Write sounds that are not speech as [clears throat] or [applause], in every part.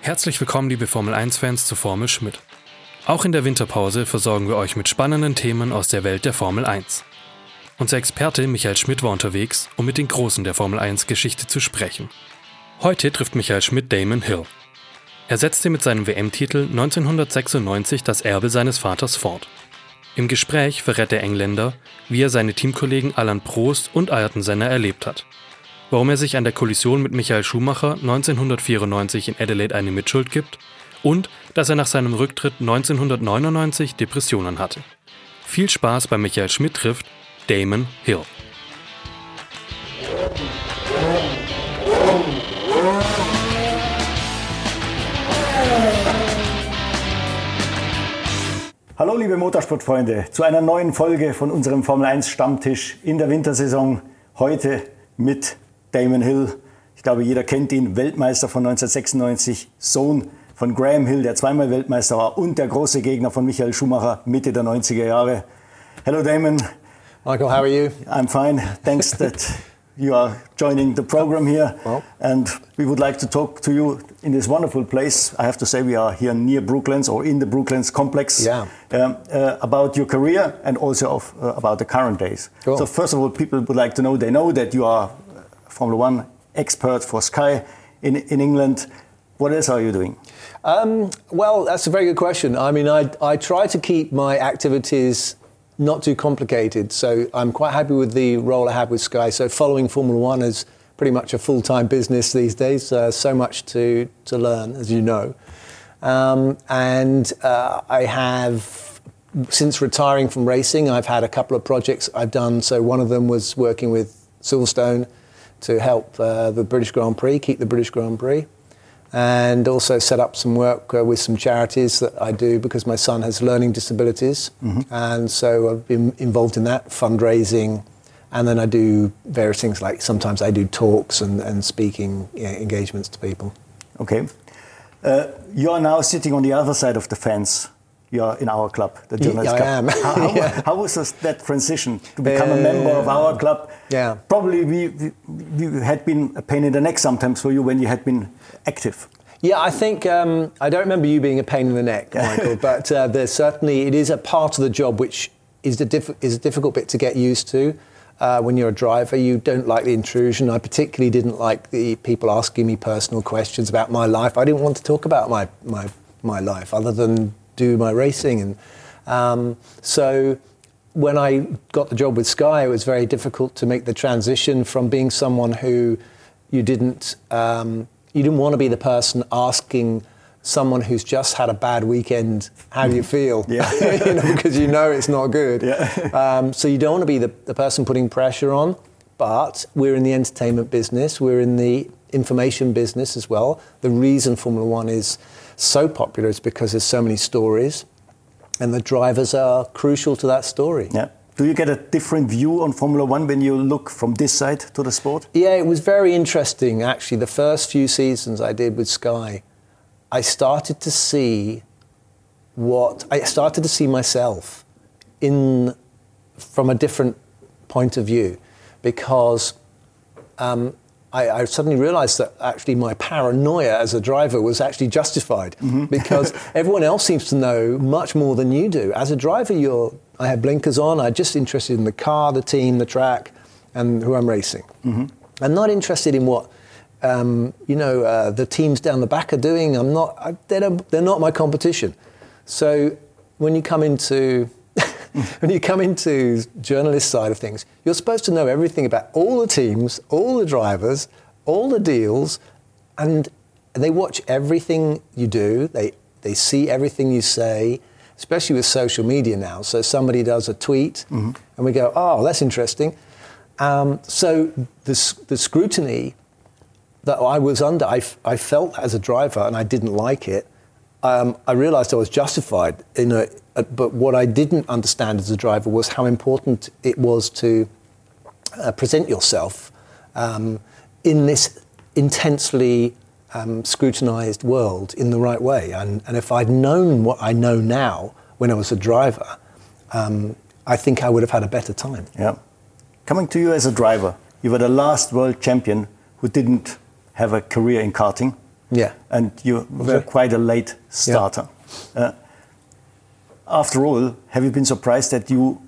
Herzlich willkommen, liebe Formel 1-Fans, zu Formel Schmidt. Auch in der Winterpause versorgen wir euch mit spannenden Themen aus der Welt der Formel 1. Unser Experte Michael Schmidt war unterwegs, um mit den Großen der Formel 1-Geschichte zu sprechen. Heute trifft Michael Schmidt Damon Hill. Er setzte mit seinem WM-Titel 1996 das Erbe seines Vaters fort. Im Gespräch verrät der Engländer, wie er seine Teamkollegen Alan Prost und Ayrton Senna erlebt hat. Warum er sich an der Kollision mit Michael Schumacher 1994 in Adelaide eine Mitschuld gibt und dass er nach seinem Rücktritt 1999 Depressionen hatte. Viel Spaß bei Michael Schmidt trifft Damon Hill. Hallo liebe Motorsportfreunde, zu einer neuen Folge von unserem Formel 1 Stammtisch in der Wintersaison. Heute mit Damon Hill. Ich glaube, jeder kennt ihn, Weltmeister von 1996, Sohn von Graham Hill, der zweimal Weltmeister war und der große Gegner von Michael Schumacher Mitte der 90er Jahre. Hello Damon. Michael, how are you? I'm fine. Thanks [laughs] that you are joining the program here. Well. And we would like to talk to you in this wonderful place. I have to say, we are here near Brooklands or in the Brooklands complex. Yeah. Um, uh, about your career and also of, uh, about the current days. Cool. So, first of all, people would like to know they know that you are Formula One expert for Sky in, in England. What else are you doing? Um, well, that's a very good question. I mean, I, I try to keep my activities not too complicated, so I'm quite happy with the role I have with Sky. So, following Formula One is pretty much a full time business these days, uh, so much to, to learn, as you know. Um, and uh, I have, since retiring from racing, I've had a couple of projects I've done. So, one of them was working with Silverstone to help uh, the British Grand Prix, keep the British Grand Prix and also set up some work uh, with some charities that I do because my son has learning disabilities. And so I've been involved in that, fundraising. And then I do various things like sometimes I do talks and, and speaking yeah, engagements to people. Okay. Uh, you are now sitting on the other side of the fence. You are in our club, the Journalist I Club. am. How, [laughs] Yeah. how was this, that transition to become a member of our club? yeah. Probably we, we, we had been a pain in the neck sometimes for you when you had been active. Yeah, I think um, I don't remember you being a pain in the neck, [laughs] Michael, but uh, there's certainly it is a part of the job which is the diff- is a difficult bit to get used to. Uh, when you're a driver, you don't like the intrusion. I particularly didn't like the people asking me personal questions about my life. I didn't want to talk about my my my life other than do my racing, and um, so when I got the job with Sky, it was very difficult to make the transition from being someone who you didn't um, you didn't want to be the person asking someone who's just had a bad weekend how do you feel? Yeah. [laughs] you know, because you know it's not good. Yeah. [laughs] um, so you don't want to be the, the person putting pressure on but we're in the entertainment business we're in the information business as well. The reason formula one is so popular is because there's so many stories and the drivers are crucial to that story Yeah. Do you get a different view on Formula One when you look from this side to the sport? Yeah, it was very interesting actually. The first few seasons I did with Sky, I started to see what I started to see myself in from a different point of view because um, I, I suddenly realized that actually my paranoia as a driver was actually justified [laughs] because everyone else seems to know much more than you do. As a driver, you're, I had blinkers on, I'm just interested in the car, the team, the track, and who I'm racing. I'm not interested in what um, you know uh, the teams down the back are doing. I'm not. I, they're, not- they're not my competition. So when you come into [laughs] when you come into journalist side of things, you're supposed to know everything about all the teams, all the drivers, all the deals, and they watch everything you do. They they see everything you say, especially with social media now. So somebody does a tweet, and we go, "Oh, that's interesting." Um, so the the scrutiny that I was under, I, f- I felt as a driver, and I didn't like it. Um, I realised I was justified in a, a, but what I didn't understand as a driver was how important it was to uh, present yourself um, in this intensely um, scrutinised world in the right way. And, and if I'd known what I know now when I was a driver, um, I think I would have had a better time. Yeah. Coming to you as a driver, you were the last world champion who didn't have a career in karting. Yeah. And you were quite a late starter. Yeah. Uh, after all, have you been surprised that you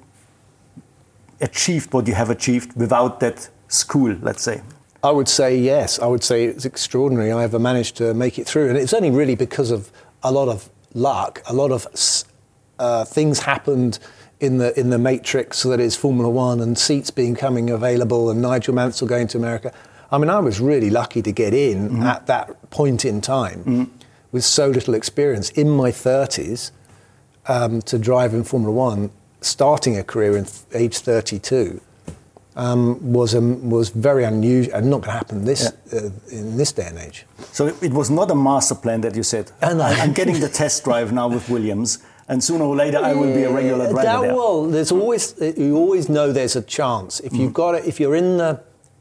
achieved what you have achieved without that school, let's say? I would say yes. I would say it's extraordinary. I ever managed to make it through, and it's only really because of a lot of luck. A lot of uh, things happened in the in the matrix that is Formula One and seats becoming available and Nigel Mansell going to America. I mean, I was really lucky to get in mm-hmm. at that point in time mm-hmm. with so little experience in my 30s um, to drive in Formula One, starting a career in age 32. Um, was um, was very unusual and not going to happen this yeah. uh, in this day and age. So it was not a master plan that you said. And I'm getting the test drive now with Williams and sooner or later I will be a regular driver that, there. Well, there's always you always know there's a chance if you've mm. got it. If you're in the,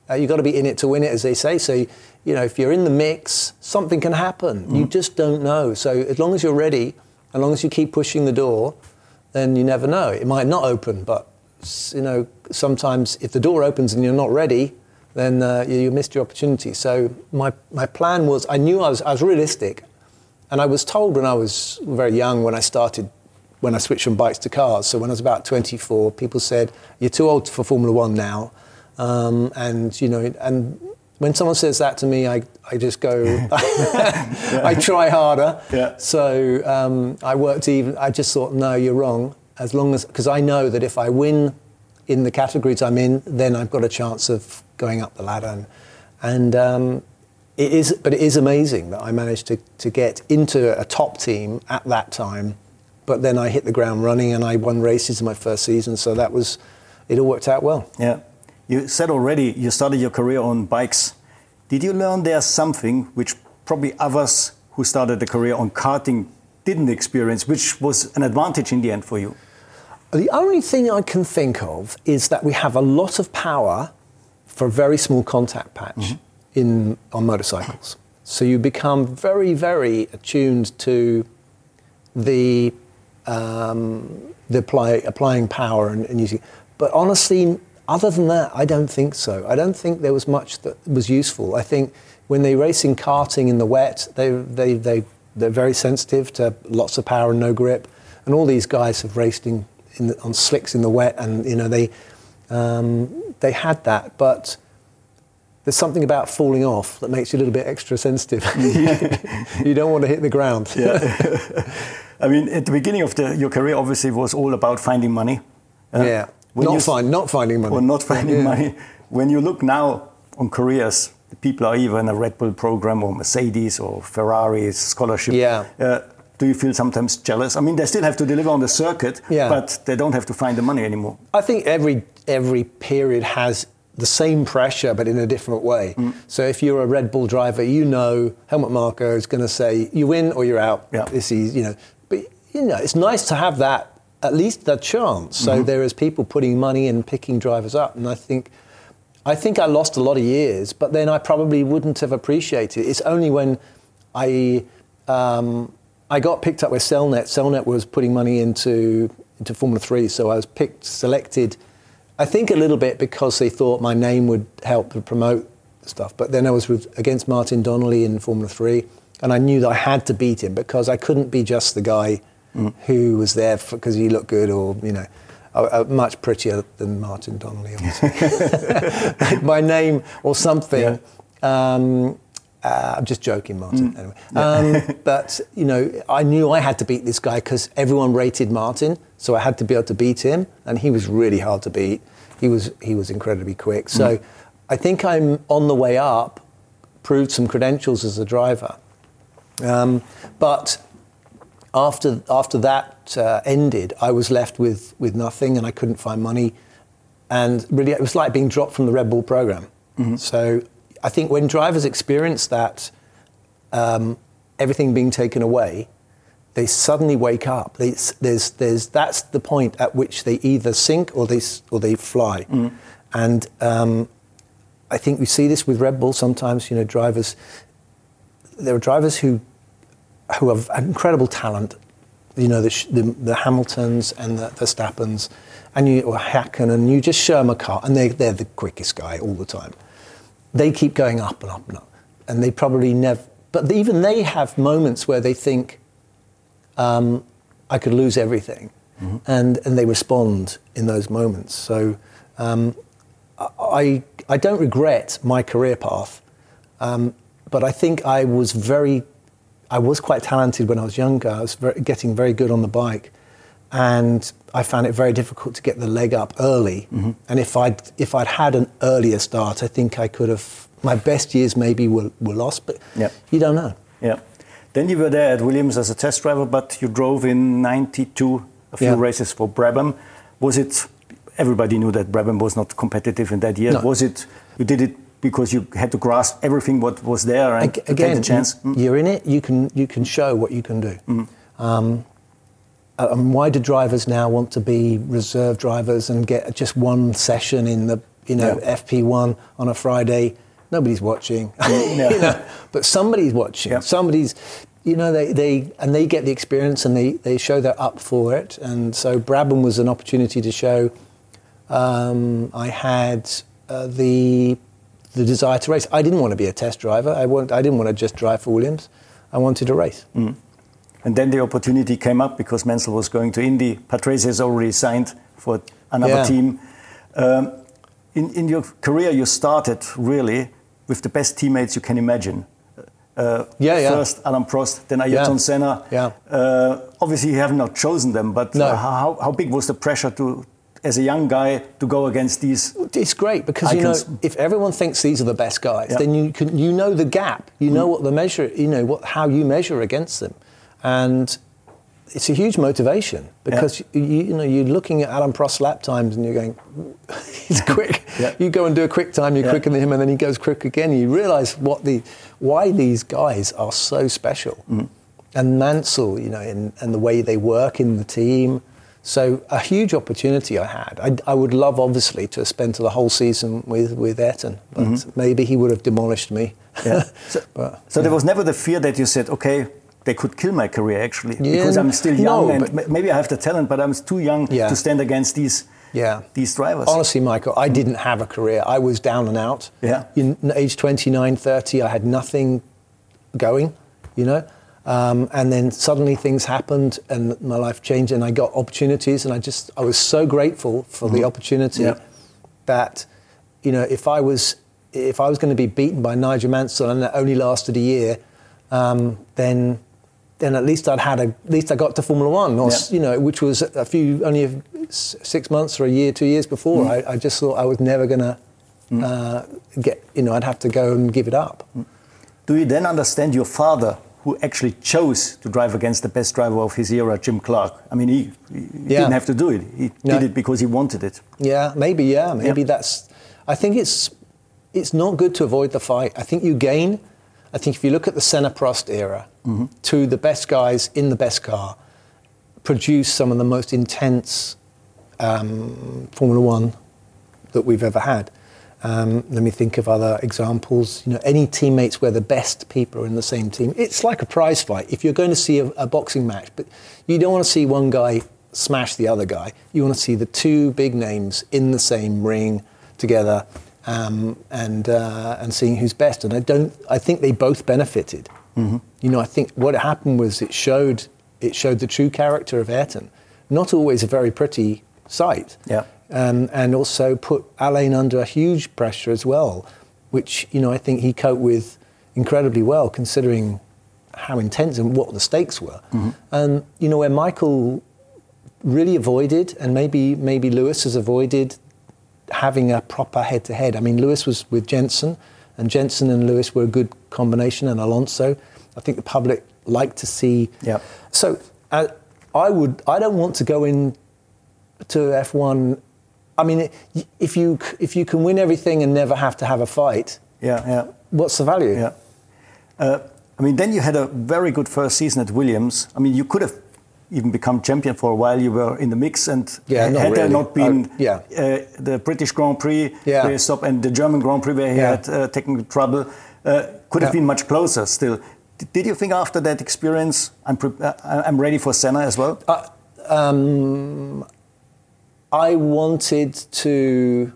uh, you've got to be in it to win it, as they say. So you know, if you're in the mix, something can happen. Mm. You just don't know. So as long as you're ready, as long as you keep pushing the door, then you never know. It might not open, but you know, sometimes if the door opens and you're not ready, then uh, you, you missed your opportunity. So my my plan was, I knew I was I was realistic. And I was told when I was very young, when I started, when I switched from bikes to cars, so when I was about 24, people said, You're too old for Formula One now. Um, and, you know, and when someone says that to me, I, I just go, [laughs] I try harder. Yeah. So um, I worked even, I just thought, no, you're wrong. As long as, because I know that if I win in the categories I'm in, then I've got a chance of going up the ladder. And, and um, it is, but it is amazing that I managed to, to get into a top team at that time. But then I hit the ground running and I won races in my first season. So that was, it all worked out well. Yeah. You said already you started your career on bikes. Did you learn there something which probably others who started a career on karting didn't experience, which was an advantage in the end for you? The only thing I can think of is that we have a lot of power for a very small contact patch. Mm -hmm in on motorcycles. So you become very, very attuned to the um, the apply, applying power and, and using. But honestly, other than that, I don't think so. I don't think there was much that was useful. I think when they race in karting in the wet, they they they they're very sensitive to lots of power and no grip. And all these guys have raced in, in the, on slicks in the wet, and you know they um, they had that, but there's something about falling off that makes you a little bit extra sensitive. [laughs] you don't want to hit the ground. Yeah. [laughs] I mean, at the beginning of the, your career, obviously, was all about finding money. Uh, yeah. When not, find, not finding money. Or not [laughs] finding yeah. money. When you look now on careers, people are either in a Red Bull program or Mercedes or Ferrari scholarship. Yeah. Uh, do you feel sometimes jealous? I mean, they still have to deliver on the circuit, yeah. but they don't have to find the money anymore. I think every every period has the same pressure but in a different way. Mm. So if you're a Red Bull driver, you know Helmut Marko is going to say you win or you're out. Yeah. This is, you know, but you know, it's nice to have that at least that chance. So mm-hmm. there is people putting money and picking drivers up, and I think. I think I lost a lot of years, but then I probably wouldn't have appreciated it. It's only when I um, I got picked up with Cellnet. Cellnet was putting money into into Formula Three, so I was picked, selected I think a little bit because they thought my name would help to promote stuff. But then I was with, against Martin Donnelly in Formula 3, and I knew that I had to beat him because I couldn't be just the guy mm. who was there because he looked good or, you know, much prettier than Martin Donnelly, obviously. [laughs] [laughs] my name or something. Yeah. Um, uh, I'm just joking, Martin. Mm. Anyway, um, [laughs] but you know, I knew I had to beat this guy because everyone rated Martin, so I had to be able to beat him, and he was really hard to beat. He was he was incredibly quick. So mm. I think I'm on the way up. Proved some credentials as a driver, um, but after after that uh, ended, I was left with with nothing, and I couldn't find money, and really it was like being dropped from the Red Bull program. Mm-hmm. So I think when drivers experience that, um, everything being taken away, they suddenly wake up. They, there's, there's, that's the point at which they either sink or they, or they fly. Mm. And um, I think we see this with Red Bull sometimes. You know, drivers. There are drivers who who have incredible talent. You know, the, the, the Hamiltons and the Verstappens, and you or Hacken, and you just show them a car, and they they're the quickest guy all the time they keep going up and up and up. And they probably never, but even they have moments where they think, um, I could lose everything. Mm-hmm. And, and they respond in those moments. So um, I, I don't regret my career path, um, but I think I was very, I was quite talented when I was younger. I was very, getting very good on the bike. And I found it very difficult to get the leg up early. Mm-hmm. And if I'd, if I'd had an earlier start, I think I could have, my best years maybe were, were lost, but yep. you don't know. Yeah. Then you were there at Williams as a test driver, but you drove in 92 a few yeah. races for Brabham. Was it, everybody knew that Brabham was not competitive in that year. No. Was it, you did it because you had to grasp everything what was there and Again, take the chance? Mm. You're in it, you can, you can show what you can do. Mm. Um, and why do drivers now want to be reserve drivers and get just one session in the you know yeah. FP1 on a Friday? Nobody's watching, no. [laughs] you know, but somebody's watching. Yeah. Somebody's you know, they, they and they get the experience and they, they show they're up for it. And so Brabham was an opportunity to show. Um, I had uh, the the desire to race. I didn't want to be a test driver. I want, I didn't want to just drive for Williams. I wanted to race. Mm. And then the opportunity came up because Mansell was going to Indy. Patrese has already signed for another yeah. team. Um, in, in your career, you started really with the best teammates you can imagine. Uh, yeah, yeah. First Alain Prost, then Ayrton yeah. Senna. Yeah. Uh, obviously, you have not chosen them, but no. uh, how, how big was the pressure to, as a young guy, to go against these? It's great because you know if everyone thinks these are the best guys, yeah. then you can you know the gap, you know mm. what the measure, you know what how you measure against them, and it's a huge motivation because yeah. you, you, know you're looking at Alain Prost's lap times and you're going, [laughs] he's [laughs] quick. yeah. You go and do a quick time, you're yeah. quicker than him, and then he goes quick again. You realise what the why these guys are so special. Mm. And Mansell, you know, in, and the way they work in the team. So a huge opportunity I had. I, I would love, obviously, to have spent the whole season with with Ayrton, but mm-hmm. maybe he would have demolished me. Yeah. [laughs] So, but, so there was never the fear that you said, okay, they could kill my career actually yeah, because I'm still young no, and maybe I have the talent, but I'm too young yeah. to stand against these yeah. these drivers. Honestly, Michael, I didn't have a career. I was down and out. Yeah. In age 29, 30, I had nothing going, you know. Um, and then suddenly things happened and my life changed and I got opportunities and I just I was so grateful for mm-hmm. the opportunity yeah. that you know if I was if I was going to be beaten by Nigel Mansell and that only lasted a year, um, then then at least I'd had a, at least I got to Formula One, or, yeah. you know, which was a few only a, six months or a year, two years before. Mm. I, I, just thought I was never gonna mm. uh, get, you know, I'd have to go and give it up. Mm. Do you then understand your father, who actually chose to drive against the best driver of his era, Jim Clark? I mean, he, he yeah. didn't have to do it; he no. did it because he wanted it. Yeah, maybe. Yeah, maybe yeah. that's. I think it's it's not good to avoid the fight. I think you gain I think if you look at the Senna Prost era, mm-hmm. two the best guys in the best car produce some of the most intense um, Formula One that we've ever had. Um, let me think of other examples. You know, any teammates where the best people are in the same team. It's like a prize fight. If you're going to see a, a boxing match, but you don't want to see one guy smash the other guy. You want to see the two big names in the same ring together um, and uh, and seeing who's best. And I don't. I think they both benefited. Mm-hmm. You know, I think what happened was it showed it showed the true character of Ayrton. Not always a very pretty sight. Yeah. Um, and also put Alain under a huge pressure as well, which you know I think he coped with incredibly well, considering how intense and what the stakes were. Mm-hmm. And you know where Michael really avoided, and maybe maybe Lewis has avoided having a proper head to head. I mean, Lewis was with Jensen, and Jensen and Lewis were a good combination, and Alonso. I think the public like to see. Yeah. So uh, I would. I don't want to go in to F1. I mean, if you if you can win everything and never have to have a fight. Yeah, yeah. What's the value? Yeah. Uh, I mean, then you had a very good first season at Williams. I mean, you could have even become champion for a while. You were in the mix, and yeah, had really. there not been uh, yeah. uh, the British Grand Prix yeah. where he stopped and the German Grand Prix where he yeah. had uh, technical trouble, uh, could have been much closer still. D did you think after that experience, I'm, uh, I'm ready for Senna as well? Uh, um, I wanted to,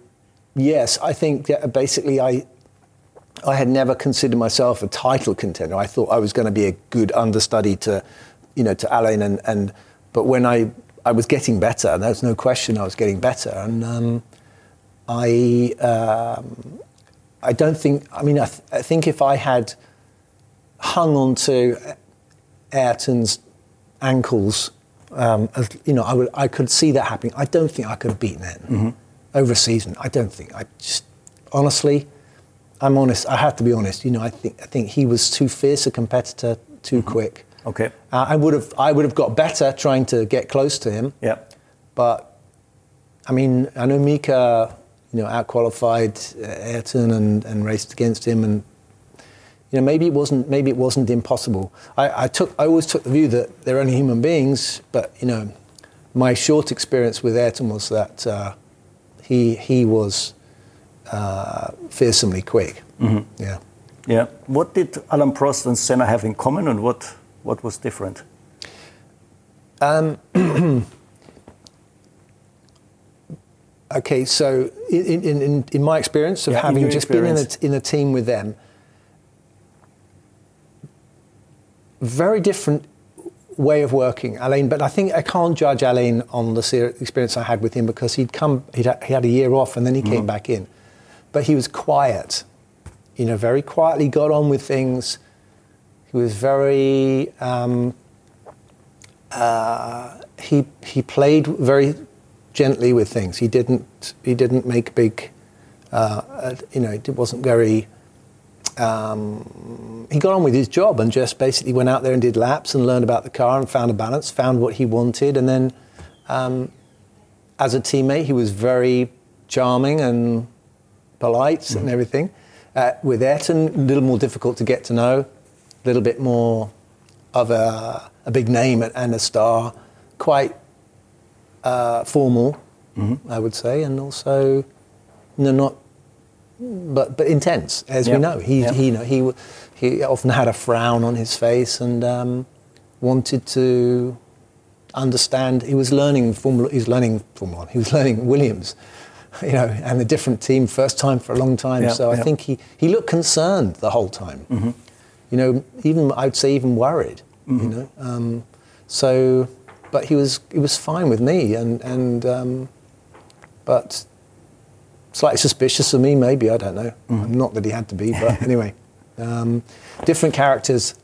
yes, I think basically I, I had never considered myself a title contender. I thought I was going to be a good understudy to, you know, to Alain. And, and but when I I was getting better, there's no question I was getting better. And um, I um, I don't think. I mean, I, th- I think if I had hung on to Ayrton's ankles, um, as, you know, I would I could see that happening. I don't think I could have beaten it mm-hmm. over a season. I don't think. I just honestly. I'm honest. I have to be honest. You know, I think I think he was too fierce a competitor, too mm-hmm. quick. Okay. Uh, I would have I would have got better trying to get close to him. Yeah. But I mean, I know Mika, you know, outqualified uh, Ayrton and, and raced against him, and you know, maybe it wasn't maybe it wasn't impossible. I, I took I always took the view that they're only human beings, but you know, my short experience with Ayrton was that uh, he he was uh, fearsomely quick. Mm-hmm. Yeah. Yeah. What did Alain Prost and Senna have in common, and what what was different? Um, [clears throat] okay, so in, in, in, my experience of yeah, having just experience. been in a, in a team with them, very different way of working, Alain. But I think I can't judge Alain on the experience I had with him because he'd come, he'd, he had a year off and then he mm. came back in but he was quiet. You know, very quietly got on with things. He was very. Um, uh, he he played very gently with things. He didn't he didn't make big. Uh, uh, you know, it wasn't very. Um, he got on with his job and just basically went out there and did laps and learned about the car and found a balance, found what he wanted, and then, um, as a teammate, he was very charming and polite mm. and everything. Uh, with Ayrton, a little more difficult to get to know, a little bit more of a, a big name and a star, quite uh, formal, mm-hmm. I would say, and also no, not, but but intense, as yep. we know. He yep. he you know he he often had a frown on his face and um, wanted to understand. He was learning Formula. He was learning Formula One. He was [laughs] learning Williams you know, and a different team, first time for a long time. Yeah, so I think he, he looked concerned the whole time. Mm-hmm. You know, even I'd say even worried. Mm-hmm. You know, um, so but he was he was fine with me, and and um, but slightly suspicious of me, maybe I don't know. Mm-hmm. Not that he had to be, but [laughs] anyway, um, different characters.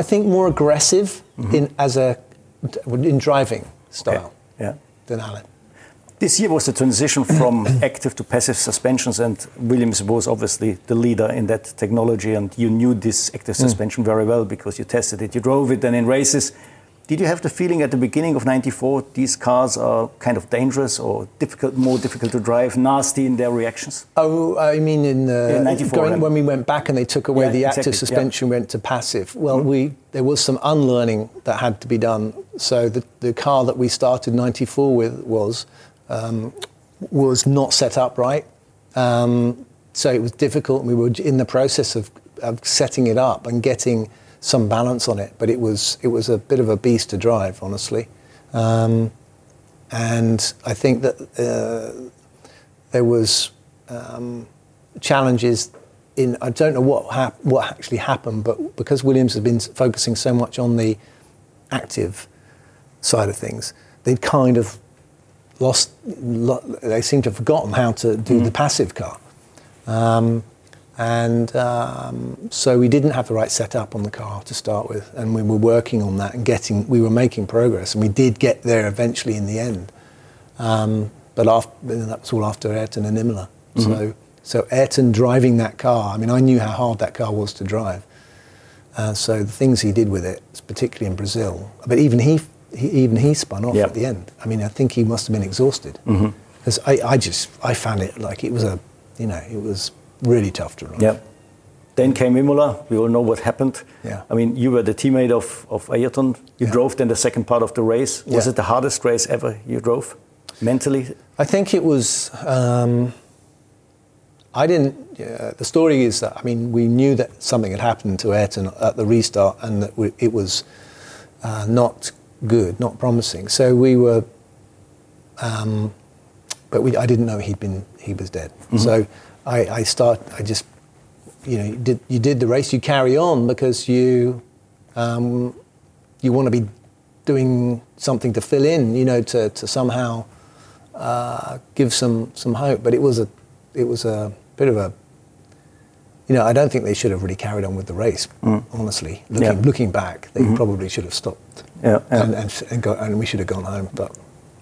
I think more aggressive mm-hmm. in as a in driving style okay. yeah. than Alain. This year was the transition from [coughs] active to passive suspensions, and Williams was obviously the leader in that technology. And you knew this active mm. suspension very well because you tested it, you drove it, and in races. Did you have the feeling at the beginning of '94 these cars are kind of dangerous or difficult, more difficult to drive, nasty in their reactions? Oh, I mean, in, uh, in '94 going, when we went back and they took away yeah, the active exactly, suspension, yeah. went to passive. Well, mm. we there was some unlearning that had to be done. So the the car that we started '94 with was um, was not set up right. Um, so it was difficult, and we were in the process of, of, setting it up and getting some balance on it. But it was it was a bit of a beast to drive, honestly. Um, and I think that uh, there was um, challenges in. I don't know what hap- what actually happened, but because Williams had been focusing so much on the active side of things, they'd kind of lost, they seem to have forgotten how to do mm. the passive car. Um, and um, so we didn't have the right setup on the car to start with, and we were working on that and getting, we were making progress, and we did get there eventually in the end. Um, but after, that was all after Ayrton and Imola. Mm-hmm. So, so Ayrton driving that car, I mean, I knew how hard that car was to drive. Uh, so the things he did with it, particularly in Brazil, but even he he, even he spun off yep. at the end. I mean, I think he must have been exhausted because mm-hmm. I, I just I found it like it was a you know it was really tough to run. Yeah. Then came Imola. We all know what happened. Yeah. I mean, you were the teammate of, of Ayrton. You yeah. drove then the second part of the race. Was yeah. it the hardest race ever you drove, mentally? I think it was. Um, I didn't. Uh, the story is that I mean, we knew that something had happened to Ayrton at the restart, and that we, it was uh, not good, not promising. So we were, um, but we, I didn't know he'd been he was dead. Mm-hmm. So I, I start. I just, you know, you did, you did the race. You carry on because you, um, you want to be doing something to fill in. You know, to, to somehow uh, give some some hope. But it was a, it was a bit of a. You know, I don't think they should have really carried on with the race. Mm. Honestly, looking Yeah. looking back, they Mhm. probably should have stopped. Yeah, yeah. And, and, and, go, and we should have gone home. But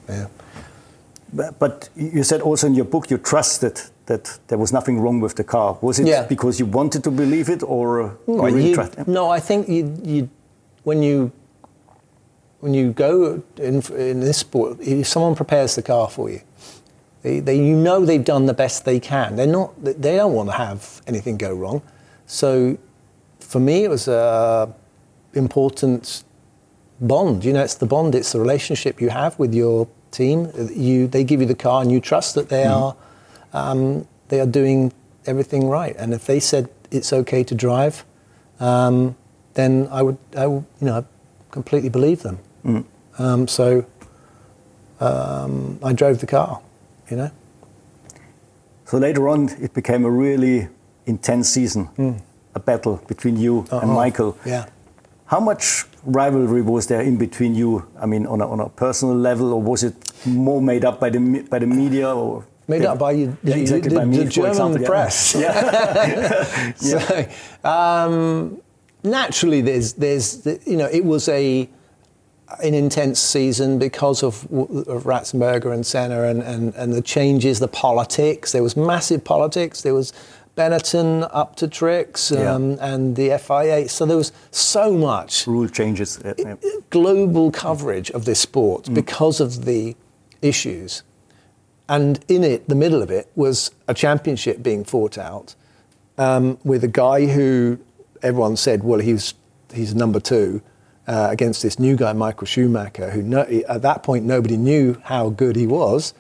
yeah. But- But you said also in your book you trusted that there was nothing wrong with the car. Was it Yeah. because you wanted to believe it, or uh, you No, I think you, you, when you when you go in, in this sport, if someone prepares the car for you, they, they, you know they've done the best they can. They're not, they don't want to have anything go wrong. So, for me, it was a important bond. You know, it's the bond. It's the relationship you have with your team. You, they give you the car, and you trust that they are, um, they are doing everything right. And if they said it's okay to drive, um, then I would, I would, you know, completely believe them. Mm. Um, so um, I drove the car. You know. So later on, it became a really intense season, a battle between you and Oh, Michael. Yeah. How much rivalry was there in between you? I mean, on a, on a personal level, or was it more made up by the by the media? Or Made up by you, Yeah, you- exactly, the, by me, the German example, yeah. press. [laughs] [laughs] so, um, naturally, there's, there's, you know, it was a an intense season because of, of Ratzenberger and Senna and, and, and the changes, the politics. There was massive politics. There was Benetton up to tricks Yeah. um, and the FIA. So there was so much Rule changes. yeah. global coverage of this sport because of the issues. And in it, the middle of it, was a championship being fought out um, with a guy who everyone said, well, he's, he's number two uh, against this new guy, Michael Schumacher, who no, at that point nobody knew how good he was.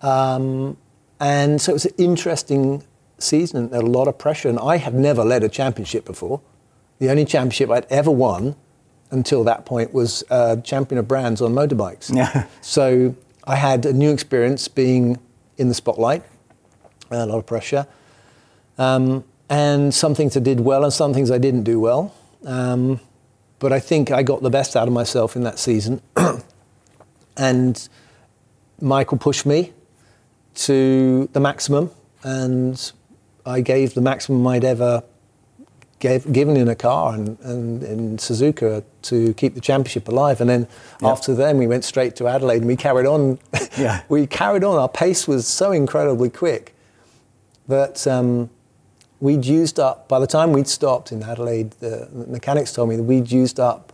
Um, and so it was an interesting season and a lot of pressure. And I had never led a championship before. The only championship I'd ever won until that point was uh, champion of brands on motorbikes. Yeah. So I had a new experience being in the spotlight, a lot of pressure, um, and some things I did well and some things I didn't do well. Um, but I think I got the best out of myself in that season. [coughs] and Michael pushed me to the maximum, and I gave the maximum I'd ever gave, given in a car and, and in Suzuka to keep the championship alive. And then Yeah. after then, we went straight to Adelaide and we carried on. [laughs] Yeah. we carried on. Our pace was so incredibly quick that um, we'd used up, by the time we'd stopped in Adelaide, the, the mechanics told me that we'd used up,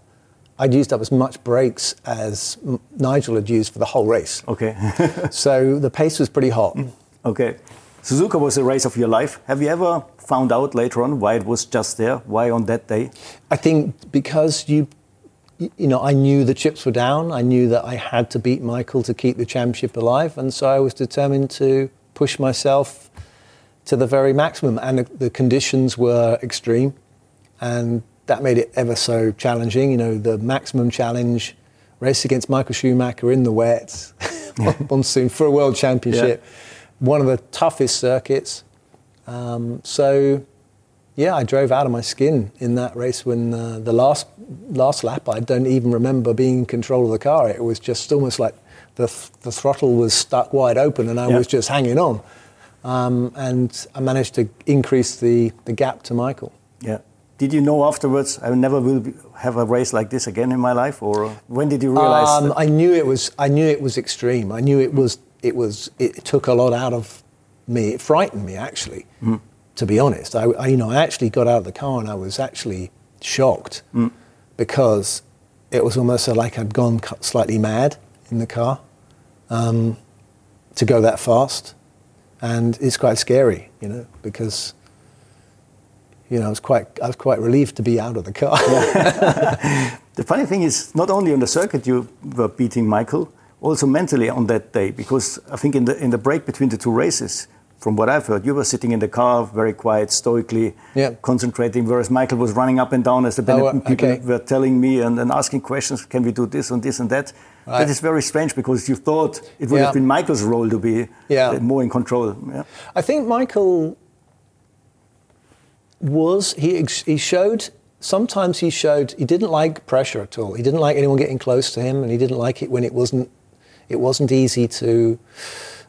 I'd used up as much brakes as M- Nigel had used for the whole race. Okay. [laughs] So the pace was pretty hot. okay. Suzuka was the race of your life. Have you ever found out later on why it was just there? Why on that day? I think because you, you know, I knew the chips were down. I knew that I had to beat Michael to keep the championship alive, and so I was determined to push myself to the very maximum. And the, the conditions were extreme, and that made it ever so challenging. You know, the maximum challenge race against Michael Schumacher in the wet [laughs] on monsoon for a world championship, one of the toughest circuits. Um, so yeah, I drove out of my skin in that race when uh, the last last lap. I don't even remember being in control of the car. It was just almost like the the throttle was stuck wide open, and I Yeah. was just hanging on. Um, and I managed to increase the, the gap to Michael. Yeah. Did you know afterwards I never will be, have a race like this again in my life, or when did you realize? Um, I knew it was. I knew it was extreme. I knew it was. It was. It took a lot out of me. It frightened me actually. To be honest, I, I, you know, I actually got out of the car and I was actually shocked because it was almost like I'd gone slightly mad in the car um, to go that fast, and it's quite scary, you know, because. You know, I was quite, I was quite relieved to be out of the car. [laughs] The funny thing is, not only on the circuit you were beating Michael, also mentally on that day, because I think in the in the break between the two races, from what I've heard, you were sitting in the car, very quiet, stoically, concentrating, whereas Michael was running up and down as the Benetton uh, people okay. were telling me and, and asking questions. Can we do this and this and that? Right. That is very strange because you thought it would Yeah. have been Michael's role to be Yeah. uh, more in control. Yeah. I think Michael was he he showed sometimes he showed he didn't like pressure at all. He didn't like anyone getting close to him, and he didn't like it when it wasn't it wasn't easy to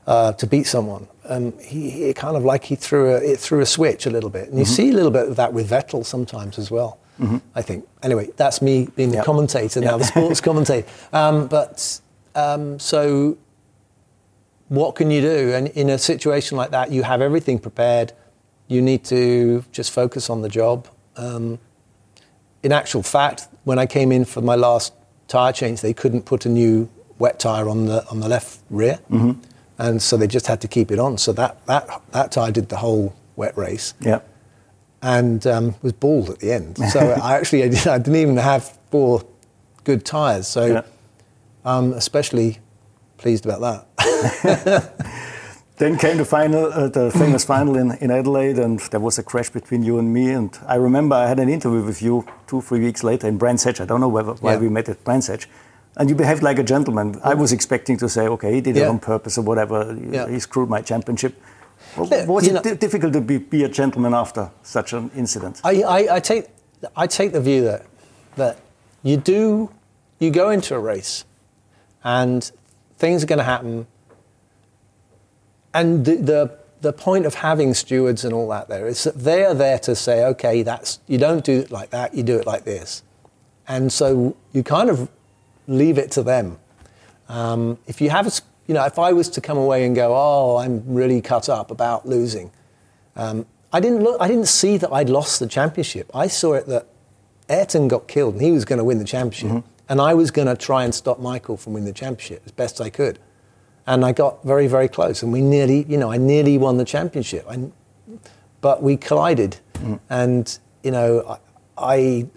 uh, to beat someone. Um, he, he kind of like he threw a it threw a switch a little bit, and you see a little bit of that with Vettel sometimes as well. I think. Anyway, that's me being the Yep. commentator now, the sports [laughs] commentator. Um, but um, so what can you do? And in a situation like that, you have everything prepared. You need to just focus on the job. Um, in actual fact, when I came in for my last tyre change, they couldn't put a new wet tyre on the on the left rear, and so they just had to keep it on. So that that that tyre did the whole wet race Yeah. and um, was bald at the end. So [laughs] I actually [laughs] I, did, I didn't even have four good tyres. So Yeah. I'm especially pleased about that. [laughs] Then came the final, uh, the famous final in, in Adelaide, and there was a crash between you and me. And I remember I had an interview with you two, three weeks later in Brands Hatch. I don't know whether, why Yeah. we met at Brands Hatch. And you behaved like a gentleman. I was expecting to say, okay, he did it on purpose or whatever. Yeah. He screwed my championship. Yeah, Was you it know- di- difficult to be, be a gentleman after such an incident? I, I, I take I take the view that that you do you go into a race and things are going to happen and the, the the point of having stewards and all that there is that they are there to say okay that's you don't do it like that you do it like this and so you kind of leave it to them um, if you have a you know if I was to come away and go oh I'm really cut up about losing um, I didn't look. I didn't see that I'd lost the championship. I saw it that Ayrton got killed and he was going to win the championship, and I was going to try and stop Michael from winning the championship as best I could. And I got very, very close, and we nearly, you know, I nearly won the championship. I, but we collided, and you know, I, I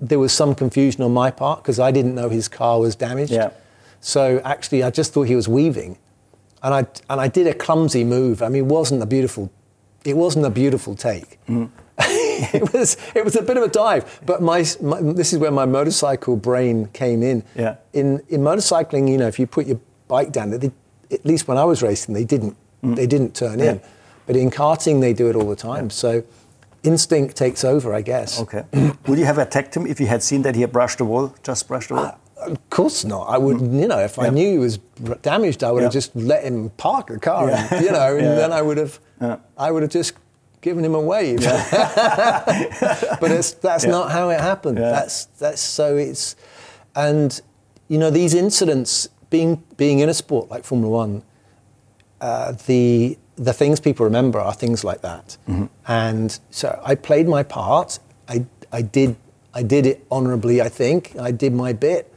there was some confusion on my part because I didn't know his car was damaged. Yeah. So actually, I just thought he was weaving, and I and I did a clumsy move. I mean, it wasn't a beautiful, it wasn't a beautiful take. Mm-hmm. [laughs] it was it was a bit of a dive, but my, my this is where my motorcycle brain came in. Yeah. In in motorcycling, you know, if you put your bike down, they, at least when I was racing, they didn't mm. they didn't turn in, but in karting they do it all the time. So instinct takes over, I guess. Okay. [clears throat] Would you have attacked him if you had seen that he had brushed the wall, just brushed the wall? Of course not. I would, you know, if I knew he was damaged, I would have just let him park the car, Yeah. and, you know, [laughs] and then I would have, I would have just given him a wave. [laughs] [laughs] but it's, that's Yeah. not how it happened. Yeah. That's that's so it's, and you know, these incidents being being in a sport like Formula One, uh, the the things people remember are things like that. And so I played my part. I I did I did it honourably. I think I did my bit,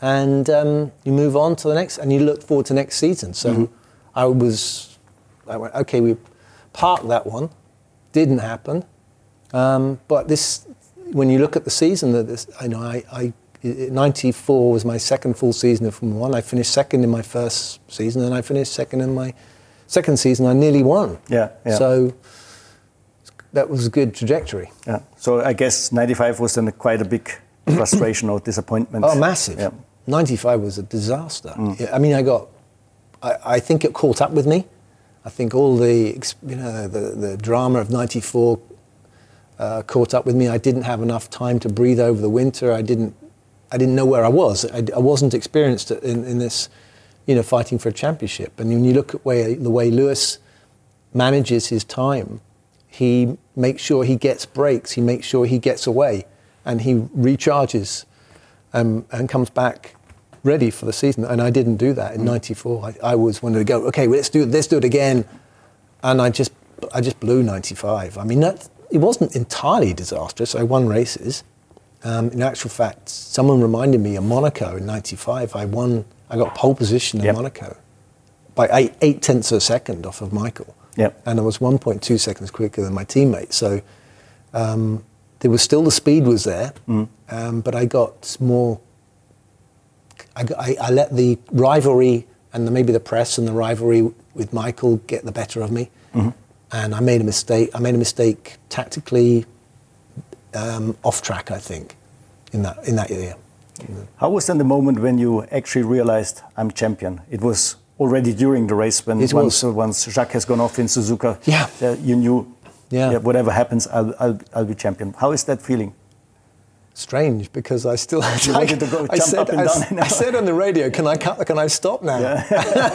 and um, you move on to the next, and you look forward to next season. So I was I went okay. We parked that one. Didn't happen. Um, but this, when you look at the season, that this, I know I, I, '94 was my second full season of Formula One. I finished second in my first season, and I finished second in my second season. I nearly won. Yeah, yeah. So that was a good trajectory. Yeah. So I guess 95 was then quite a big [coughs] frustration or disappointment. Oh, massive. Yeah. 95 was a disaster. Yeah, I mean, I got, I, I think it caught up with me. I think all the, you know, the, the drama of 94 uh, caught up with me. I didn't have enough time to breathe over the winter. I didn't, I didn't know where I was. I, I wasn't experienced in, in this, you know, fighting for a championship. And when you look at way, the way Lewis manages his time, he makes sure he gets breaks, he makes sure he gets away, and he recharges um, and comes back ready for the season. And I didn't do that in '94. I, I was wanted to go. Okay, well, let's do let's do it again. And I just I just blew '95. I mean, that, it wasn't entirely disastrous. I won races. Um, in actual fact, someone reminded me of Monaco in '95. I won. I got pole position in Yep. Monaco by eight, eight tenths of a second off of Michael. Yep. And I was 1.2 seconds quicker than my teammate. So um, there was still the speed was there, um, but I got more. I, got- I, I let the rivalry and the, maybe the press and the rivalry with Michael get the better of me, and I made a mistake. I made a mistake tactically um, off track, I think, in that in that year. How was then the moment when you actually realized I'm champion? It was already during the race when It once, was. once Jacques has gone off in Suzuka. Yeah. uh, you knew. Yeah. whatever happens, I'll, I'll, I'll be champion. How is that feeling? Strange because I still You [laughs] wanted to go I said, I, I said on the radio, "Can I cut, can I stop now?" [laughs]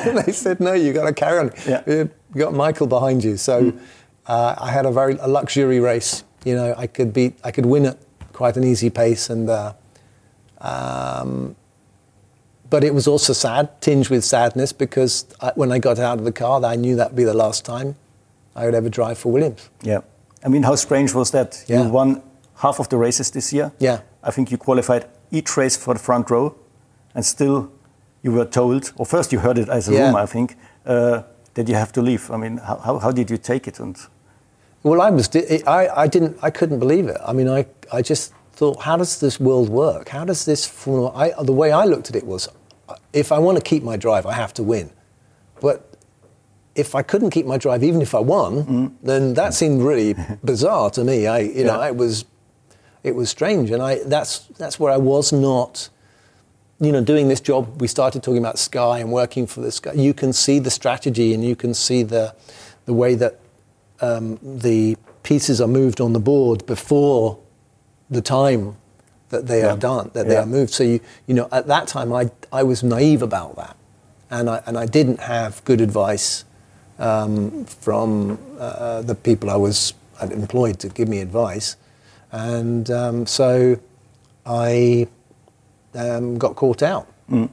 and they said, "No, you got to carry on. Yeah. You got Michael behind you." So uh, I had a very a luxury race. You know, I could beat, I could win at quite an easy pace, and uh, um, but it was also sad, tinged with sadness, because I, when I got out of the car, I knew that would be the last time I would ever drive for Williams. Yeah. I mean, how strange was that? Yeah. You won half of the races this year. Yeah. I think you qualified each race for the front row, and still you were told, or first you heard it as a Yeah. rumor, I think, uh, that you have to leave. I mean, how, how, how did you take it? And Well, I was, I, I didn't, I couldn't believe it. I mean, I, I just thought, how does this world work? How does this, Formula- I, the way I looked at it was, if I want to keep my drive, I have to win. But if I couldn't keep my drive, even if I won, then that seemed really [laughs] bizarre to me. I, you know, it was, it was strange, and I, that's, that's where I was not you know, doing this job, we started talking about Sky and working for the Sky. You can see the strategy and you can see the, the way that um, the pieces are moved on the board before the time that they Yeah. are done, that they are moved. So you, you know, at that time, I, I was naive about that, and I, and I didn't have good advice um, from uh, the people I was employed to give me advice, and um, so I um, got caught out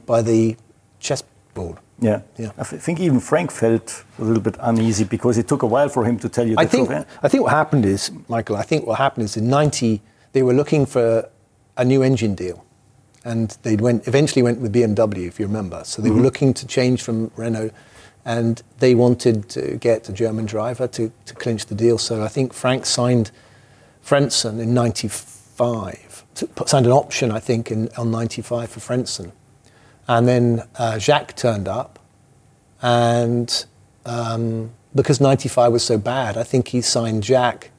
by the chessboard. yeah, Yeah. I th- think even Frank felt a little bit uneasy because it took a while for him to tell you the I think, truth. I think what happened is, Michael, I think what happened is in 90, they were looking for a new engine deal. And they went, eventually went with BMW, if you remember. So they were looking to change from Renault. And they wanted to get a German driver to, to clinch the deal. So I think Frank signed Frentzen in 95, to, put- signed an option, I think, in, on 95 for Frentzen. And then uh, Jacques turned up. And um, because 95 was so bad, I think he signed Jacques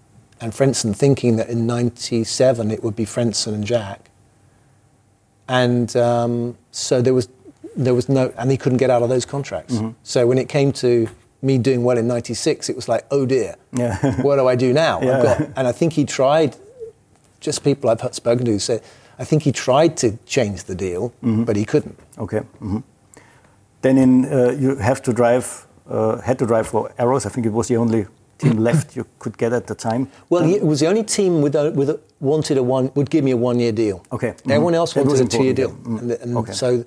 and Frentzen thinking that in 97 it would be Frentzen and Jacques. And um, so there was, there was no, and he couldn't get out of those contracts. So when it came to me doing well in 96, it was like, oh dear, Yeah. [laughs] what do I do now? I've Yeah. got, and I think he tried, just people I've spoken to said, I think he tried to change the deal, but he couldn't. Okay. hmm Then in uh, you have to drive, uh, had to drive for Arrows. I think it was the only team left you could get at the time. Well, he, it was the only team with a, with a, wanted a one would give me a one year deal. Okay. Everyone Mhm. else wanted a two year deal, important, and, and Okay. so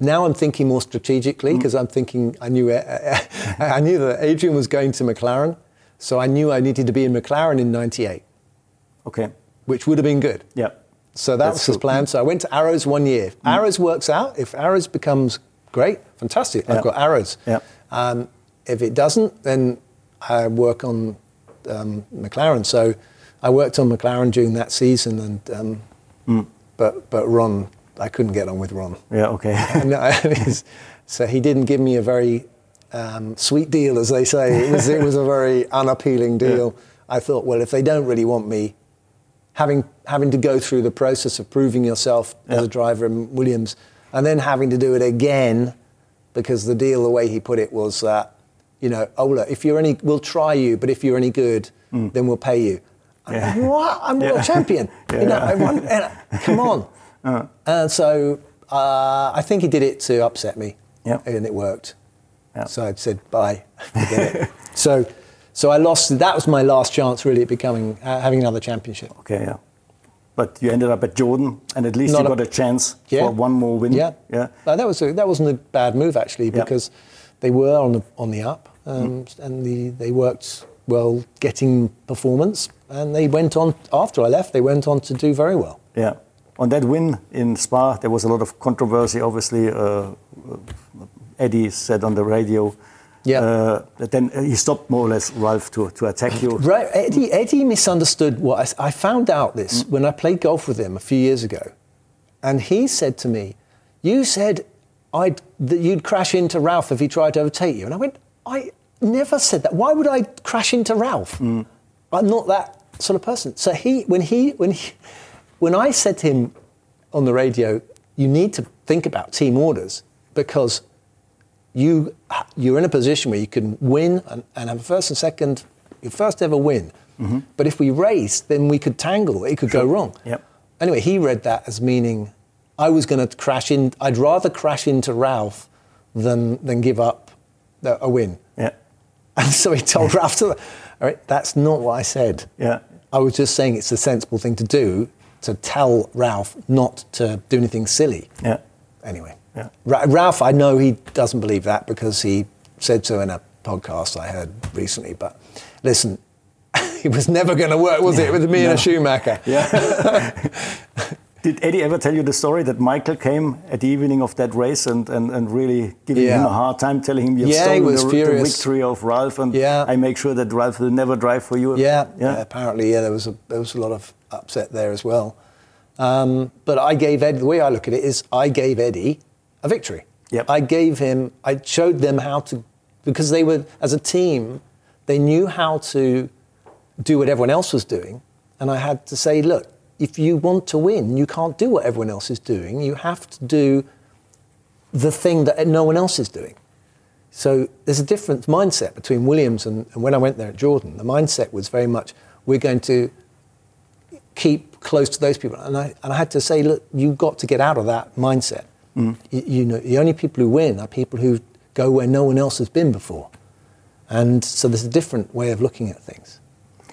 now I'm thinking more strategically because I'm thinking I knew [laughs] I knew that Adrian was going to McLaren, so I knew I needed to be in McLaren in '98, Okay. which would have been good. Yeah. So that That's was his plan. So I went to Arrows one year. Arrows works out. If Arrows becomes great, fantastic. Yeah. I've got Arrows. Yeah. Um, if it doesn't, then I work on um, McLaren. So I worked on McLaren during that season, and um, Mm. but but Ron, I couldn't get on with Ron. Yeah. Okay. [laughs] And he's- [laughs] so he didn't give me a very um, sweet deal, as they say. It was, it was a very unappealing deal. I thought, well, if they don't really want me, having having to go through the process of proving yourself as a driver in Williams, and then having to do it again, because the deal, the way he put it, was that, you know, oh look, if you're any, we'll try you, but if you're any good, then we'll pay you. I'm Yeah. like, what? I'm world Yeah. champion. [laughs] You know, I won, come on. [laughs] And so uh, I think he did it to upset me, Yeah. and it worked. Yeah. So I said bye. [laughs] So, so I lost. That was my last chance, really, at becoming uh, having another championship. okay. Yeah. But you ended up at Jordan, and at least Not you got a chance Yeah. for one more win. Yeah, Yeah. Uh, that was a, that wasn't a bad move actually Yeah. because they were on the on the up um, and the, they worked well getting performance and they went on after I left. They went on to do very well. Yeah. On that win in Spa, there was a lot of controversy. Obviously, uh, uh, Eddie said on the radio Yeah. uh, that then he stopped more or less Ralf to, to attack you. [laughs] Right, Eddie, Eddie misunderstood what I, I found out this when I played golf with him a few years ago, and he said to me, "You said I'd, that you'd crash into Ralf if he tried to overtake you," and I went, "I, never said that. Why would I crash into Ralf? Mm. I'm not that sort of person. So he, when he, when he, when I said to him on the radio, you need to think about team orders because you you're in a position where you can win and, and have a first and second, your first ever win. Mm-hmm. But if we race, then we could tangle. It could go wrong. Yep. Anyway, he read that as meaning I was going to crash in. I'd rather crash into Ralf than than give up a win. Yeah. And so he told Ralf to. All right, that's not what I said. Yeah. I was just saying it's a sensible thing to do to tell Ralf not to do anything silly. Yeah. Anyway, Yeah. Ra- Ralf, I know he doesn't believe that because he said so in a podcast I heard recently. But listen, [laughs] it was never going to work, was it, with me and a Schumacher? Yeah. [laughs] Did Eddie ever tell you the story that Michael came at the evening of that race and, and, and really giving Yeah. him a hard time, telling him you've Yeah, stolen the, the victory of Ralf and Yeah. I make sure that Ralf will never drive for you? Yeah, Yeah. apparently, yeah, there was a there was a lot of upset there as well. Um, but I gave Ed the way I look at it is I gave Eddie a victory. Yep. I gave him. I showed them how to because they were as a team, they knew how to do what everyone else was doing, and I had to say, look, if you want to win, you can't do what everyone else is doing. You have to do the thing that no one else is doing. So there's a different mindset between Williams and, and when I went there at Jordan. The mindset was very much we're going to keep close to those people, and I and I had to say, look, you've got to get out of that mindset. You, you know, the only people who win are people who go where no one else has been before, and so there's a different way of looking at things.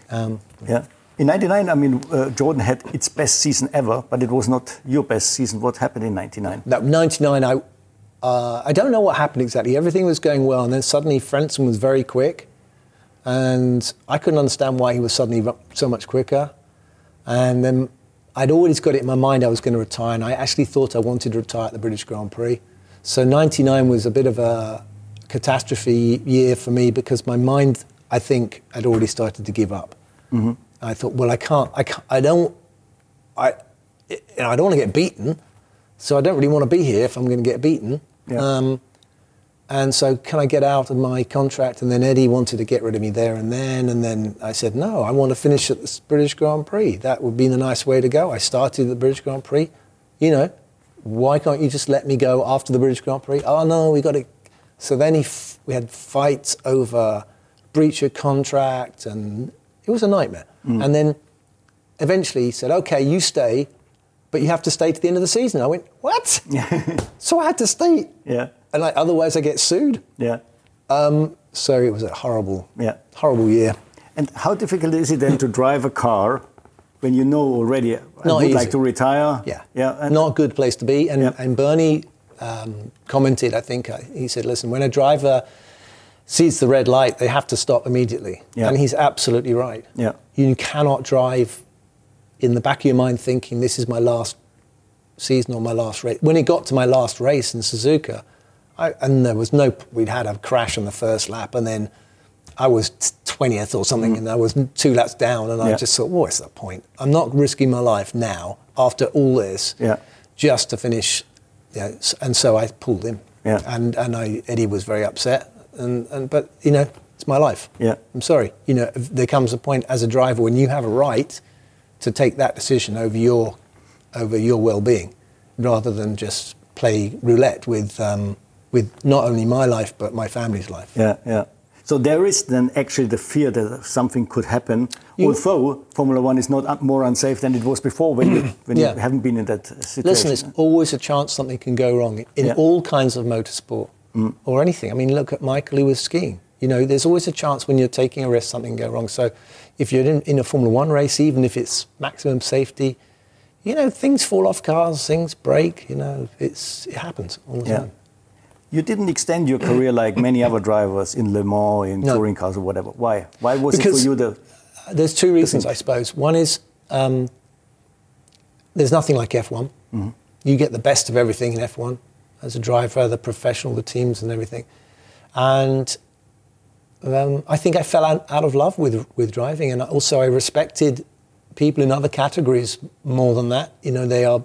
Um, Yeah. In 99, I mean, uh, Jordan had its best season ever, but it was not your best season. What happened in 99? That 99, I, uh, I don't know what happened exactly. Everything was going well, and then suddenly Frentzen was very quick, and I couldn't understand why he was suddenly so much quicker. And then I'd always got it in my mind I was going to retire, and I actually thought I wanted to retire at the British Grand Prix. So 99 was a bit of a catastrophe year for me because my mind, I think, had already started to give up. I thought, well, I can't, I can't, I don't, I, you know, I don't want to get beaten, so I don't really want to be here if I'm going to get beaten. Yeah. Um, and so, can I get out of my contract? And then Eddie wanted to get rid of me there and then. And then I said, no, I want to finish at the British Grand Prix. That would be the nice way to go. I started the British Grand Prix. You know, why can't you just let me go after the British Grand Prix? Oh, no, we got to. So then he f- we had fights over breach of contract, and it was a nightmare. And then eventually he said, okay, you stay, but you have to stay to the end of the season. I went, what? [laughs] so I had to stay. Yeah. And like, otherwise I get sued. Yeah. Um, so it was a horrible, Yeah. horrible year. And how difficult is it then to drive a car when you know already I Not would easy. like to retire? Yeah. Yeah. Not a good place to be. And, Yeah. and Bernie um, commented, I think, uh, he said, listen, when a driver sees the red light, they have to stop immediately. Yeah. And he's absolutely right. Yeah. You cannot drive in the back of your mind thinking, this is my last season or my last race. When it got to my last race in Suzuka, I, and there was no, we'd had a crash on the first lap, and then I was 20th or something, and I was two laps down, and I Mm. Just thought, what's the point? I'm not risking my life now after all this Yeah. just to finish. You know, and so I pulled him. Yeah. And, and I, Eddie was very upset. And, and, but, you know, it's my life. Yeah. I'm sorry. You know, there comes a point as a driver when you have a right to take that decision over your, over your well-being rather than just play roulette with, um, with not only my life but my family's life. Yeah, yeah. So there is then actually the fear that something could happen, You- although Formula One is not more unsafe than it was before when, you, [clears throat] when Yeah. you haven't been in that situation. Listen, it's always a chance something can go wrong in Yeah. all kinds of motorsport Mm. or anything. I mean, look at Michael who was skiing. You know, there's always a chance when you're taking a risk something can go wrong. So if you're in, in a Formula One race, even if it's maximum safety, you know, things fall off cars, things break, you know, it's, it happens all the Yeah. time. You didn't extend your career like many other drivers in Le Mans, in No. touring cars or whatever. Why? Why was it for you the? Uh, there's two reasons, I suppose. One is um, there's nothing like F1. Mm-hmm. You get the best of everything in F1 as a driver, the professional, the teams, and everything. And um, I think I fell out, out of love with with driving, and also I respected people in other categories more than that. You know, they are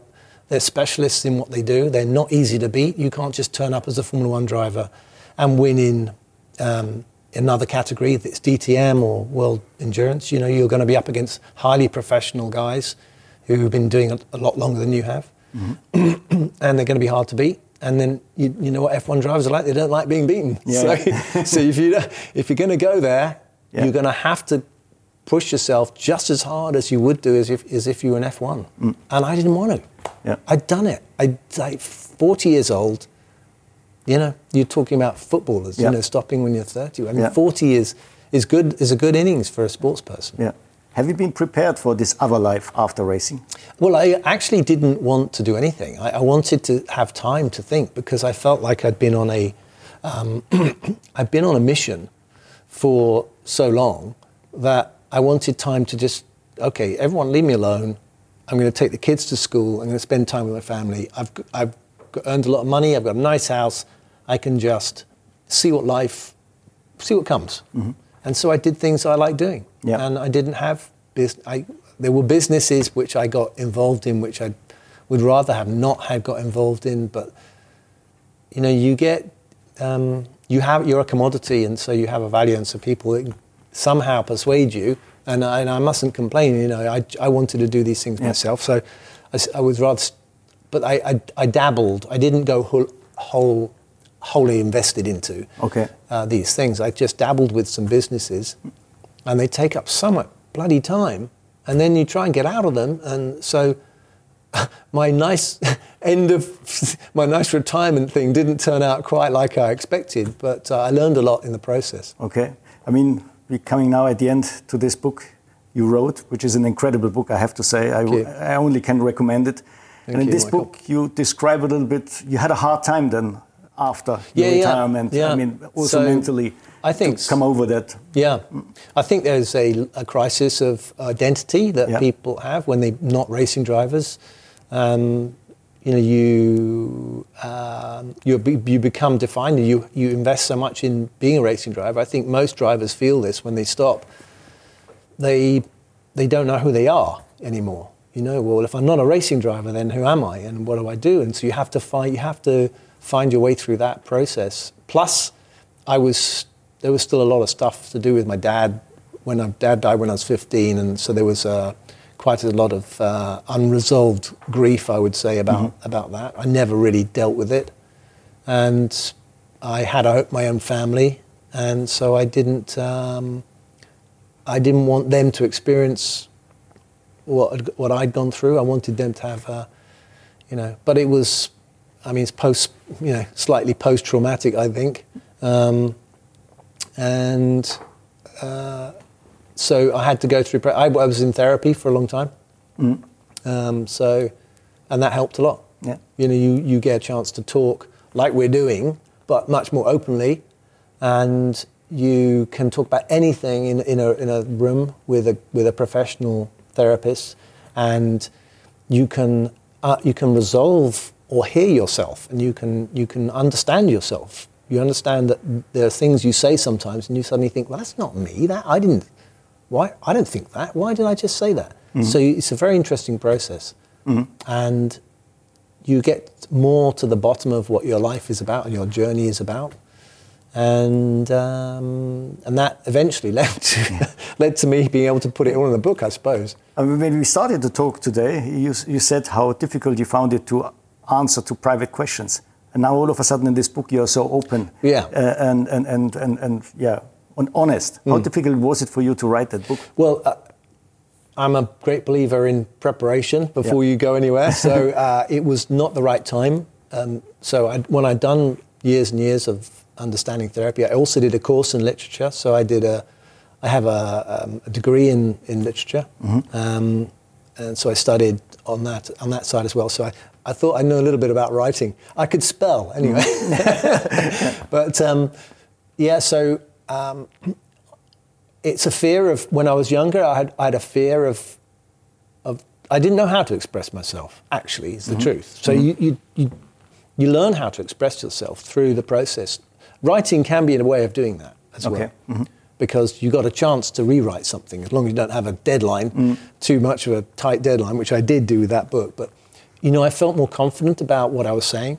they're specialists in what they do. They're not easy to beat. You can't just turn up as a Formula One driver and win in um, another category that's DTM or World Endurance, you know, you're going to be up against highly professional guys who have been doing a, a lot longer than you have, mm-hmm. [clears throat] and they're going to be hard to beat. And then you, you know what F1 drivers are like; they don't like being beaten. Yeah. So, [laughs] so if you if you're going to go there, yeah. you're going to have to push yourself just as hard as you would do as if, as if you were an F1. Mm. And I didn't want to. Yeah. I'd done it. I like 40 years old. You know, you're talking about footballers. Yeah. You know, stopping when you're 30. I mean, yeah. 40 is is good is a good innings for a sports person. Yeah. Have you been prepared for this other life after racing? Well, I actually didn't want to do anything. I, I wanted to have time to think because I felt like I'd been on a um, [clears throat] I'd been on a mission for so long that I wanted time to just okay, everyone leave me alone. I'm going to take the kids to school. I'm going to spend time with my family. I've I've earned a lot of money. I've got a nice house. I can just see what life, see what comes. Mm-hmm. And so I did things I like doing. Yep. And I didn't have, business. I, there were businesses which I got involved in, which I would rather have not had got involved in. But, you know, you get, um, you have, you're a commodity and so you have a value and so people somehow persuade you. And I, and I mustn't complain, you know, I, I wanted to do these things yep. myself. So I, I was rather, but I, I, I dabbled. I didn't go whole, whole wholly invested into okay. uh, these things. I just dabbled with some businesses, and they take up so much bloody time, and then you try and get out of them, and so [laughs] my nice [laughs] end of [laughs] my nice retirement thing didn't turn out quite like I expected, but uh, I learned a lot in the process. Okay, I mean, we're coming now at the end to this book you wrote, which is an incredible book, I have to say. I, I only can recommend it. Thank and in you, this Michael. book, you describe a little bit. You had a hard time then after yeah, retirement? Yeah, I mean, also so mentally. I think come over that. Yeah, I think there's a, a crisis of identity that yeah. people have when they're not racing drivers. Um, you know, you um, you you become defined. You you invest so much in being a racing driver. I think most drivers feel this when they stop. They they don't know who they are anymore. You know, well, if I'm not a racing driver, then who am I, and what do I do? And so you have to find you have to find your way through that process. Plus, I was there was still a lot of stuff to do with my dad. When my dad died when I was 15, and so there was uh, quite a lot of uh, unresolved grief, I would say, about mm-hmm. about that. I never really dealt with it, and I had my own family, and so I didn't. Um, I didn't want them to experience what what I'd gone through. I wanted them to have, uh, you know. But it was I mean, it's post, you know, slightly post-traumatic, I think. Um, and uh, so I had to go through. I, I, was in therapy for a long time. Mm. Um, so, and that helped a lot. Yeah. You know, you, you get a chance to talk like we're doing, but much more openly, and you can talk about anything in, in, a, in a room with a with a professional therapist, and you can uh, you can resolve or hear yourself and you can, you can understand yourself. You understand that there are things you say sometimes and you suddenly think, well, that's not me. That I didn't, why, I don't think that. Why did I just say that? Mm-hmm. So it's a very interesting process. Mm-hmm. And you get more to the bottom of what your life is about and your journey is about. And, um, and that eventually [laughs] led to, led to me being able to put it all in a book, I suppose. Mean, when we started to talk today, you, you said how difficult you found it to answer to private questions. And now all of a sudden in this book you're so open yeah. Uh, and, and, and, and, and, yeah, and honest. Mm. How difficult was it for you to write that book? Well, uh, I'm a great believer in preparation before yeah. you go anywhere. So [laughs] uh, it was not the right time. Um, so I, when I'd done years and years of understanding therapy, I also did a course in literature. So I did a, I have a, um, a degree in, in literature. Mm-hmm. Um, and so I studied on that on that side as well. So I, I thought I knew a little bit about writing. I could spell anyway. [laughs] [laughs] But um, yeah, so um, it's a fear of when I was younger. I had, I had a fear of of I didn't know how to express myself. Actually, is the mm-hmm. truth. So mm-hmm. you, you you you learn how to express yourself through the process. Writing can be a way of doing that as okay. well. Mm-hmm because you got a chance to rewrite something as long as you don't have a deadline, mm. too much of a tight deadline, which I did do with that book. But you know, I felt more confident about what I was saying.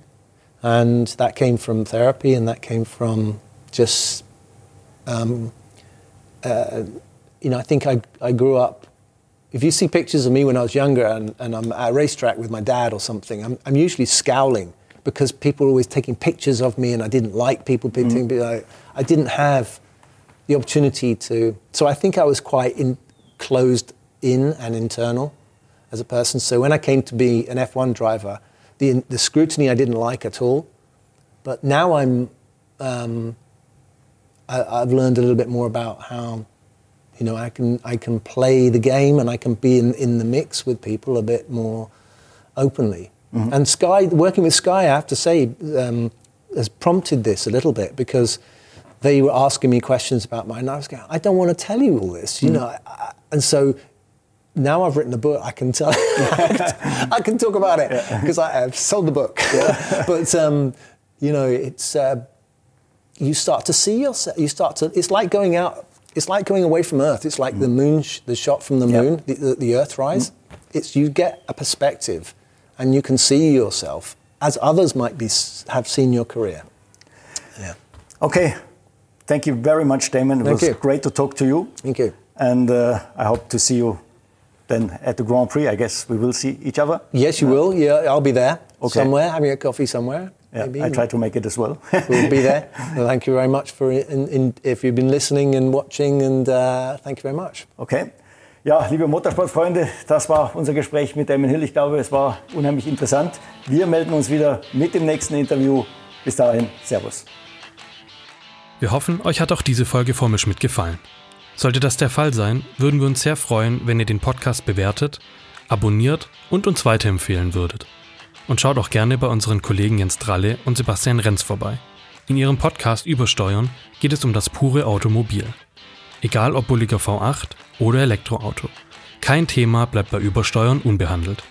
And that came from therapy and that came from just Um, uh, you know, I think I, I grew up. If you see pictures of me when I was younger and, and I'm at a racetrack with my dad or something, I'm, I'm usually scowling because people were always taking pictures of me and I didn't like people taking mm. I, I didn't have the opportunity to. So I think I was quite in, closed in and internal as a person. So when I came to be an F1 driver, the, the scrutiny I didn't like at all. But now I'm, um, I, have learned a little bit more about how, you know, I can, I can play the game and I can be in, in the mix with people a bit more openly. Mm-hmm. And Sky, working with Sky, I have to say, um, has prompted this a little bit because they were asking me questions about mine. And I was going, I don't want to tell you all this, you mm. know. And so now I've written a book, I can tell, [laughs] I can talk about it because yeah. I have sold the book. Yeah. [laughs] but um, you know, it's uh, you start to see yourself. You start to. It's like going out. It's like going away from Earth. It's like mm. the moon, the shot from the moon, the, the, the, Earth rise. Mm. It's you get a perspective, and you can see yourself as others might be have seen your career. Yeah. Okay. Thank you very much, Damon. It Thank was you. great to talk to you. Thank you. And uh, I hope to see you then at the Grand Prix. I guess we will see each other. Yes, you uh, will. Yeah, I'll be there okay. somewhere, having a coffee somewhere. Yeah, maybe. I try to make it as well. we'll be there. [laughs] Well, thank you very much for in, in, if you've been listening and watching, and uh, thank you very much. Okay. Ja, liebe Motorsportfreunde, das war unser Gespräch mit Damon Hill. Ich glaube, es war unheimlich interessant. Wir melden uns wieder mit dem nächsten Interview. Bis dahin, Servus. Wir hoffen, euch hat auch diese Folge Formisch mitgefallen. Sollte das der Fall sein, würden wir uns sehr freuen, wenn ihr den Podcast bewertet, abonniert und uns weiterempfehlen würdet. Und schaut auch gerne bei unseren Kollegen Jens Dralle und Sebastian Renz vorbei. In ihrem Podcast Übersteuern geht es um das pure Automobil. Egal ob bulliger V8 oder Elektroauto. Kein Thema bleibt bei Übersteuern unbehandelt.